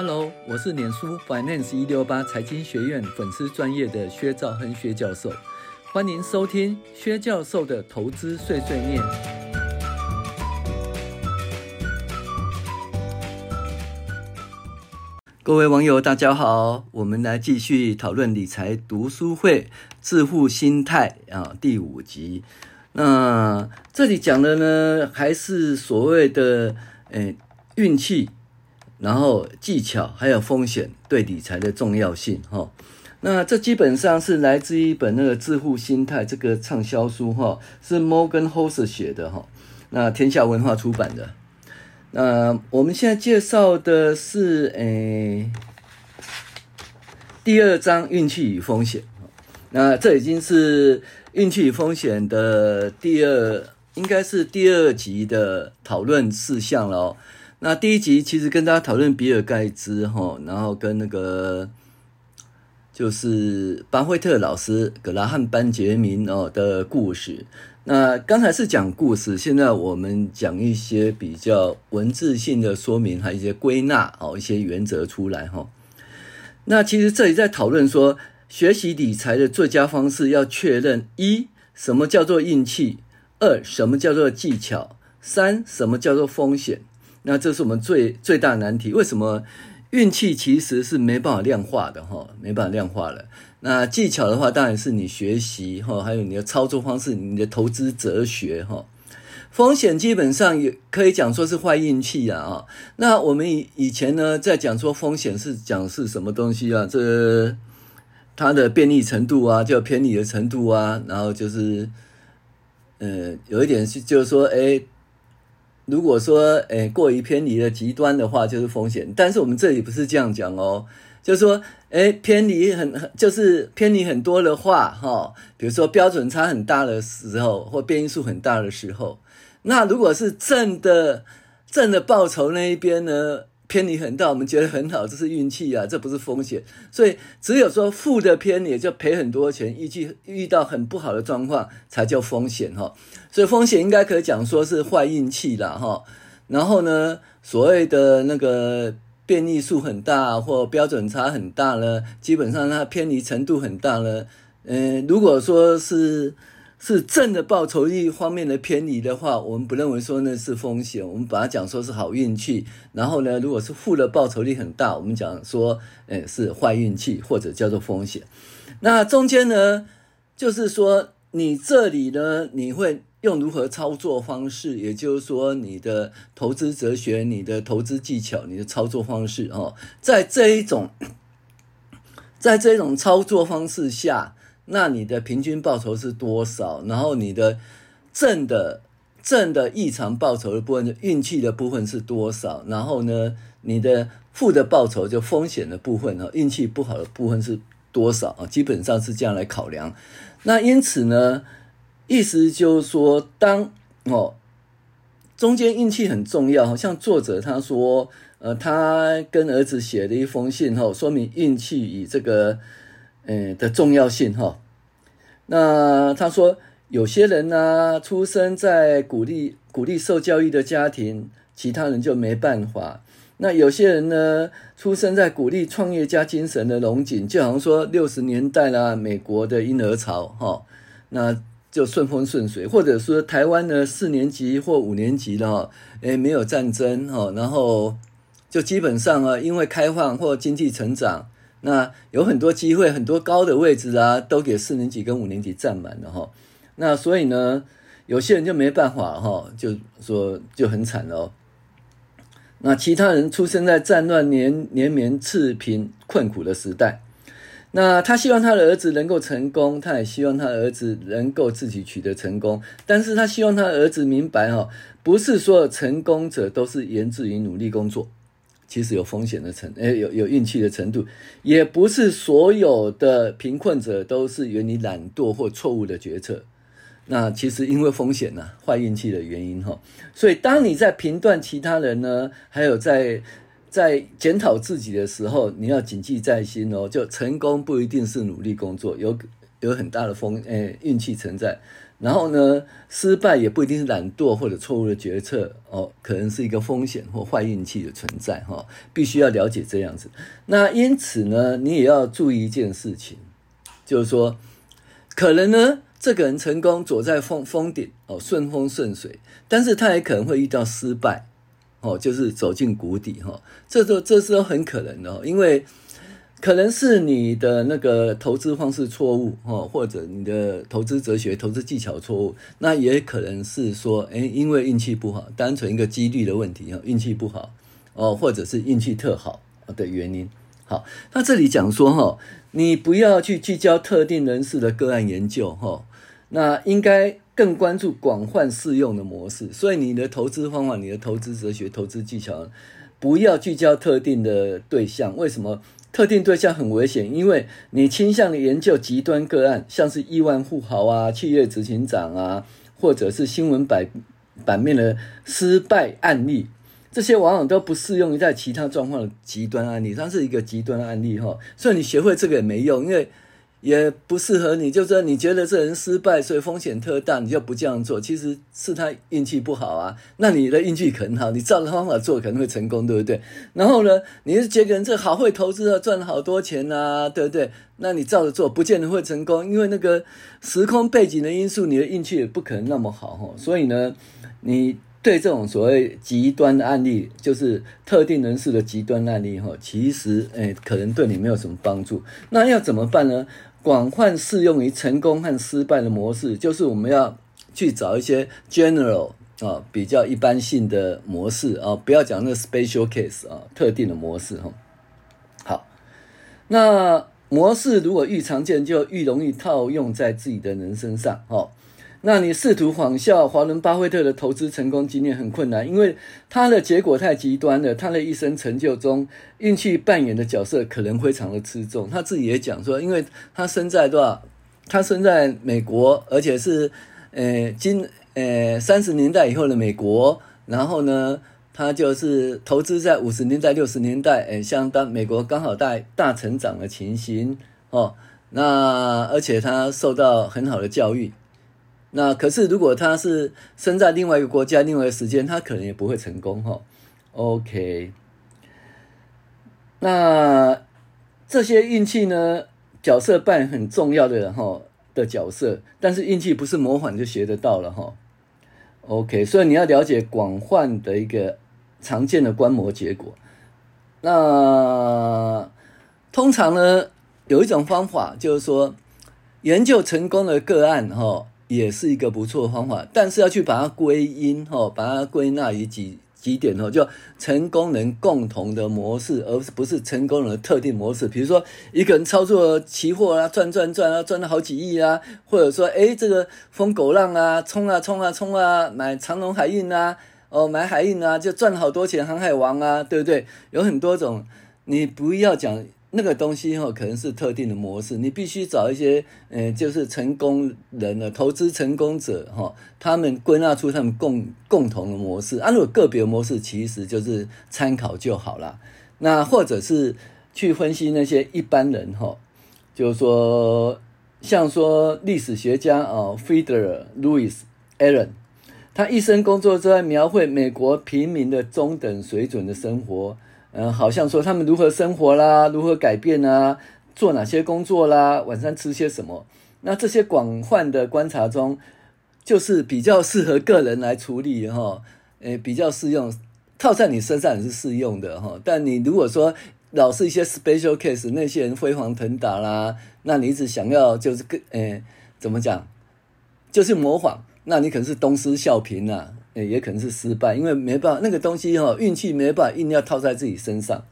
Hello，我是脸书 Finance 一六八财经学院粉丝专业的薛兆亨薛教授，欢迎收听薛教授的投资碎碎念。各位网友，大家好，我们来继续讨论理财读书会致富心态啊第五集。那这里讲的呢，还是所谓的诶运气。然后技巧还有风险对理财的重要性哈，那这基本上是来自一本那个《致富心态》这个畅销书哈，是 Morgan Housel 写的哈，那天下文化出版的。那我们现在介绍的是诶第二章运气与风险，那这已经是运气与风险的第二，应该是第二集的讨论事项了哦。那第一集其实跟大家讨论比尔盖茨哈，然后跟那个就是巴菲特老师格拉汉班杰明哦的故事。那刚才是讲故事，现在我们讲一些比较文字性的说明，还有一些归纳哦，一些原则出来哈。那其实这里在讨论说，学习理财的最佳方式要确认：一，什么叫做运气；二，什么叫做技巧；三，什么叫做风险。那这是我们最最大难题。为什么运气其实是没办法量化的哈？没办法量化了。那技巧的话，当然是你学习哈，还有你的操作方式，你的投资哲学哈。风险基本上也可以讲说是坏运气啊。那我们以以前呢，在讲说风险是讲是什么东西啊？这它的便利程度啊，就偏离的程度啊，然后就是呃，有一点是就是说，哎。如果说，诶，过于偏离了极端的话，就是风险。但是我们这里不是这样讲哦，就是说，诶，偏离很，就是偏离很多的话，哈，比如说标准差很大的时候，或变数很大的时候，那如果是正的正的报酬那一边呢？偏离很大，我们觉得很好，这是运气啊，这不是风险。所以只有说负的偏离就赔很多钱，预计遇到很不好的状况才叫风险哈。所以风险应该可以讲说是坏运气了哈。然后呢，所谓的那个变异数很大或标准差很大呢，基本上它偏离程度很大呢。嗯，如果说是。是正的报酬率方面的偏离的话，我们不认为说那是风险，我们把它讲说是好运气。然后呢，如果是负的报酬率很大，我们讲说，诶，是坏运气或者叫做风险。那中间呢，就是说你这里呢，你会用如何操作方式，也就是说你的投资哲学、你的投资技巧、你的操作方式哦，在这一种，在这种操作方式下。那你的平均报酬是多少？然后你的正的正的异常报酬的部分，就运气的部分是多少？然后呢，你的负的报酬就风险的部分啊，运气不好的部分是多少啊？基本上是这样来考量。那因此呢，意思就是说，当哦中间运气很重要，好像作者他说，呃，他跟儿子写了一封信后，说明运气与这个。嗯的重要性哈，那他说有些人呢、出生在鼓励鼓励受教育的家庭，其他人就没办法。那有些人呢，出生在鼓励创业家精神的荣景，就好像说六十年代啦，美国的婴儿潮哈，那就顺风顺水，或者说台湾的四年级或五年级的哈，诶，没有战争哈，然后就基本上啊，因为开放或经济成长。那有很多机会，很多高的位置啊，都给四年级跟五年级占满了哈。那所以呢，有些人就没办法哈，就说就很惨哦。那其他人出生在战乱连连绵赤贫困苦的时代，那他希望他的儿子能够成功，他也希望他儿子能够自己取得成功，但是他希望他儿子明白哈，不是所有成功者都是源自于努力工作。其实有风险的程，诶，有有运气的程度，也不是所有的贫困者都是源于懒惰或错误的决策。那其实因为风险呐、啊，坏运气的原因哈。所以当你在评断其他人呢，还有在在检讨自己的时候，你要谨记在心哦。就成功不一定是努力工作，有有很大的风诶运气存在。然后呢，失败也不一定是懒惰或者错误的决策哦，可能是一个风险或坏运气的存在哈、哦，必须要了解这样子。那因此呢，你也要注意一件事情，就是说，可能呢，这个人成功走在峰峰顶哦，顺风顺水，但是他也可能会遇到失败哦，就是走进谷底哈、哦，这都这是都很可能的、哦，因为。可能是你的那个投资方式错误哦，或者你的投资哲学、投资技巧错误，那也可能是说，诶，因为运气不好，单纯一个几率的问题哈，运气不好哦，或者是运气特好的原因。好，那这里讲说哈，你不要去聚焦特定人士的个案研究哈，那应该更关注广泛适用的模式。所以你的投资方法、你的投资哲学、投资技巧，不要聚焦特定的对象。为什么？特定对象很危险，因为你倾向于研究极端个案，像是亿万富豪啊、企业执行长啊，或者是新闻版版面的失败案例，这些往往都不适用于在其他状况的极端案例。它是一个极端案例哈，所以你学会这个也没用，因为。也不适合你，就是你觉得这人失败，所以风险特大，你就不这样做。其实是他运气不好啊，那你的运气可能好，你照着方法做可能会成功，对不对？然后呢，你是觉得人这好会投资啊，赚了好多钱啊，对不对？那你照着做，不见得会成功，因为那个时空背景的因素，你的运气也不可能那么好哈。所以呢，你对这种所谓极端的案例，就是特定人士的极端案例哈，其实诶，可能对你没有什么帮助。那要怎么办呢？广泛适用于成功和失败的模式，就是我们要去找一些 general 啊，比较一般性的模式啊，不要讲那个 special case 啊，特定的模式哈。好，那模式如果愈常见，就愈容易套用在自己的人身上哈。那你试图仿效华伦巴菲特的投资成功经验很困难，因为他的结果太极端了。他的一生成就中，运气扮演的角色可能非常的吃重。他自己也讲说，因为他生在多少？他生在美国，而且是呃今呃三十年代以后的美国。然后呢，他就是投资在五十年代、六十年代，呃，相当美国刚好在大成长的情形哦。那而且他受到很好的教育。那可是，如果他是生在另外一个国家、另外一个时间，他可能也不会成功哈。OK，那这些运气呢，角色扮很重要的人哈的角色，但是运气不是模仿就学得到了哈。OK，所以你要了解广泛的一个常见的观摩结果。那通常呢，有一种方法就是说，研究成功的个案哈。也是一个不错的方法，但是要去把它归因，哈，把它归纳于几几点，哈，就成功人共同的模式，而不是成功人的特定模式。比如说，一个人操作期货啊，赚赚赚啊，赚了好几亿啊，或者说，诶，这个疯狗浪啊，冲啊冲啊冲啊，买长隆海运啊，哦，买海运啊，就赚好多钱，航海王啊，对不对？有很多种，你不要讲。那个东西哈，可能是特定的模式，你必须找一些，呃，就是成功人的投资成功者哈，他们归纳出他们共共同的模式。啊，如果个别模式，其实就是参考就好了。那或者是去分析那些一般人哈，就是说，像说历史学家啊，Federer Louis Allen，他一生工作都在描绘美国平民的中等水准的生活。嗯，好像说他们如何生活啦，如何改变啊，做哪些工作啦，晚上吃些什么？那这些广泛的观察中，就是比较适合个人来处理哈，诶，比较适用，套在你身上也是适用的哈。但你如果说老是一些 special case，那些人飞黄腾达啦，那你一直想要就是跟诶，怎么讲，就是模仿，那你可能是东施效颦呐。也可能是失败，因为没办法，那个东西哈，运气没办法硬要套在自己身上。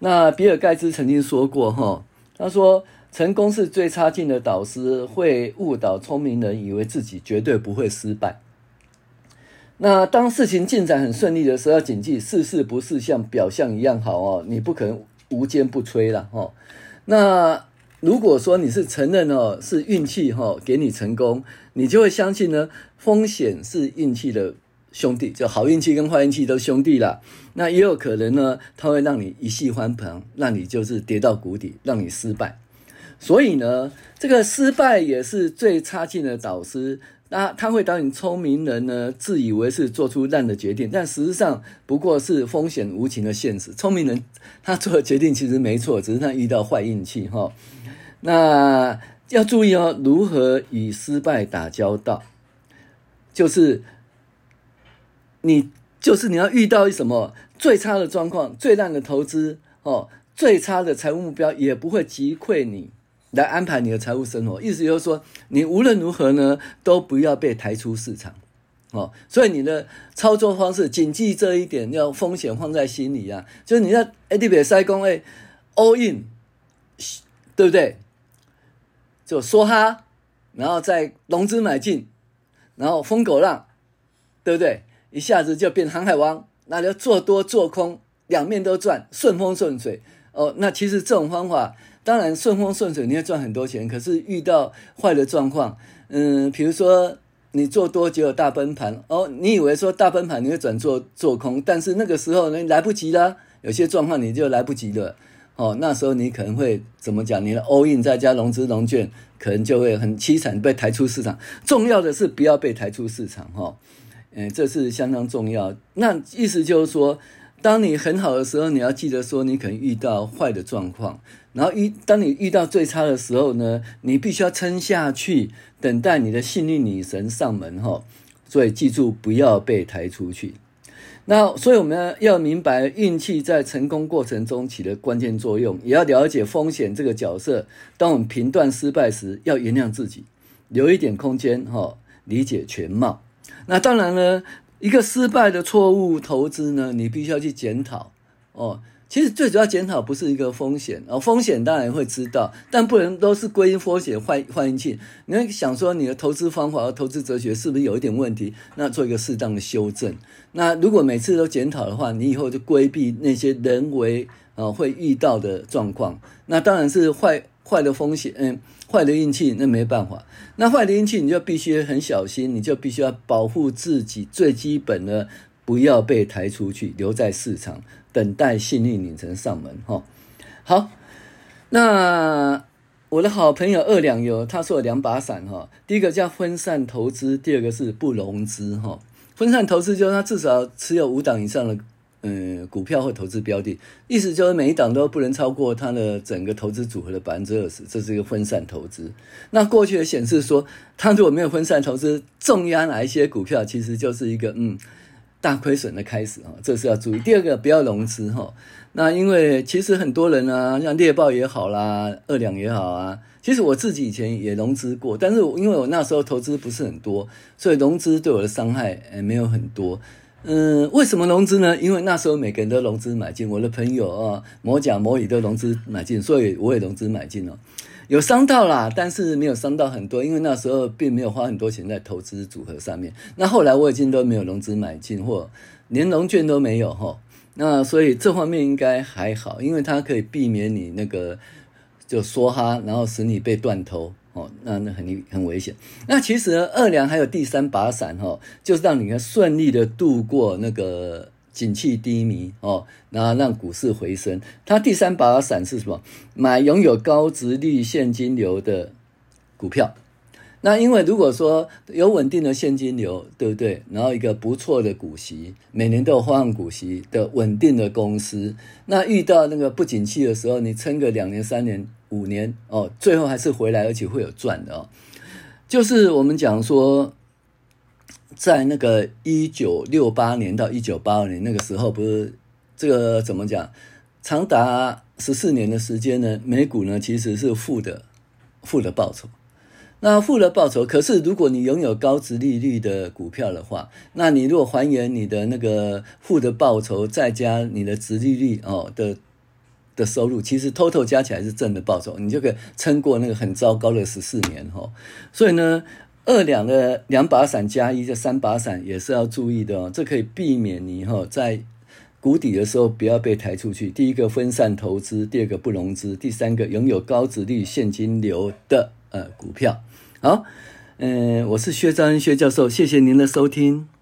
那比尔盖茨曾经说过哈，他说成功是最差劲的导师，会误导聪明人以为自己绝对不会失败。那当事情进展很顺利的时候，要谨记事事不是像表象一样好哦，你不可能无坚不摧了哈。那如果说你是承认哦，是运气哈给你成功，你就会相信呢，风险是运气的兄弟，就好运气跟坏运气都兄弟了。那也有可能呢，它会让你一夕翻盘，让你就是跌到谷底，让你失败。所以呢，这个失败也是最差劲的导师。那他会导引聪明人呢，自以为是做出烂的决定，但实际上不过是风险无情的现实。聪明人他做的决定其实没错，只是他遇到坏运气哈。那要注意哦，如何与失败打交道，就是你就是你要遇到什么最差的状况、最烂的投资哦、最差的财务目标，也不会击溃你。来安排你的财务生活，意思就是说，你无论如何呢，都不要被抬出市场，哦，所以你的操作方式，谨记这一点，要风险放在心里啊。就是你在 A D B 塞工诶，all in，对不对？就梭哈，然后再融资买进，然后疯狗浪，对不对？一下子就变航海王，那就做多做空，两面都赚，顺风顺水哦。那其实这种方法。当然顺风顺水，你会赚很多钱。可是遇到坏的状况，嗯，比如说你做多就有大崩盘哦，你以为说大崩盘你会转做做空，但是那个时候呢来不及了，有些状况你就来不及了哦。那时候你可能会怎么讲？你的 all in 再加融资融券，可能就会很凄惨，被抬出市场。重要的是不要被抬出市场哈，嗯，这是相当重要。那意思就是说。当你很好的时候，你要记得说，你可能遇到坏的状况，然后遇当你遇到最差的时候呢，你必须要撑下去，等待你的幸运女神上门哈。所以记住，不要被抬出去。那所以我们要明白，运气在成功过程中起的关键作用，也要了解风险这个角色。当我们评断失败时，要原谅自己，留一点空间哈，理解全貌。那当然呢。一个失败的错误投资呢，你必须要去检讨哦。其实最主要检讨不是一个风险哦，风险当然会知道，但不能都是归因风险坏坏运气。你要想说你的投资方法和投资哲学是不是有一点问题？那做一个适当的修正。那如果每次都检讨的话，你以后就规避那些人为啊会遇到的状况。那当然是坏坏的风险，嗯。坏的运气，那没办法。那坏的运气，你就必须很小心，你就必须要保护自己。最基本的，不要被抬出去，留在市场，等待幸运女神上门。哈，好。那我的好朋友二两有他说两把伞哈，第一个叫分散投资，第二个是不融资哈。分散投资就是他至少持有五档以上的。嗯，股票或投资标的，意思就是每一档都不能超过它的整个投资组合的百分之二十，这是一个分散投资。那过去的显示说，它如果没有分散投资，重压哪一些股票，其实就是一个嗯大亏损的开始啊，这是要注意。第二个，不要融资哈。那因为其实很多人啊，像猎豹也好啦，二两也好啊，其实我自己以前也融资过，但是因为我那时候投资不是很多，所以融资对我的伤害也没有很多。嗯，为什么融资呢？因为那时候每个人都融资买进，我的朋友啊，某甲、某乙都融资买进，所以我也融资买进了，有伤到啦，但是没有伤到很多，因为那时候并没有花很多钱在投资组合上面。那后来我已经都没有融资买进，或连融券都没有哈。那所以这方面应该还好，因为它可以避免你那个就梭哈，然后使你被断头。哦，那那很很危险。那其实二两还有第三把伞哈，就是让你顺利的度过那个景气低迷哦，然后让股市回升。它第三把伞是什么？买拥有高值率现金流的股票。那因为如果说有稳定的现金流，对不对？然后一个不错的股息，每年都有发放股息的稳定的公司，那遇到那个不景气的时候，你撑个两年、三年、五年哦，最后还是回来，而且会有赚的哦。就是我们讲说，在那个一九六八年到一九八二年那个时候，不是这个怎么讲？长达十四年的时间呢，美股呢其实是负的，负的报酬。那负的报酬，可是如果你拥有高值利率的股票的话，那你如果还原你的那个负的报酬，再加你的值利率哦的的收入，其实 total 加起来是正的报酬，你就可以撑过那个很糟糕的十四年哈。所以呢，二两的两把伞加一，这三把伞也是要注意的哦，这可以避免你哈在谷底的时候不要被抬出去。第一个分散投资，第二个不融资，第三个拥有高殖率现金流的呃股票。好，嗯，我是薛兆恩薛教授，谢谢您的收听。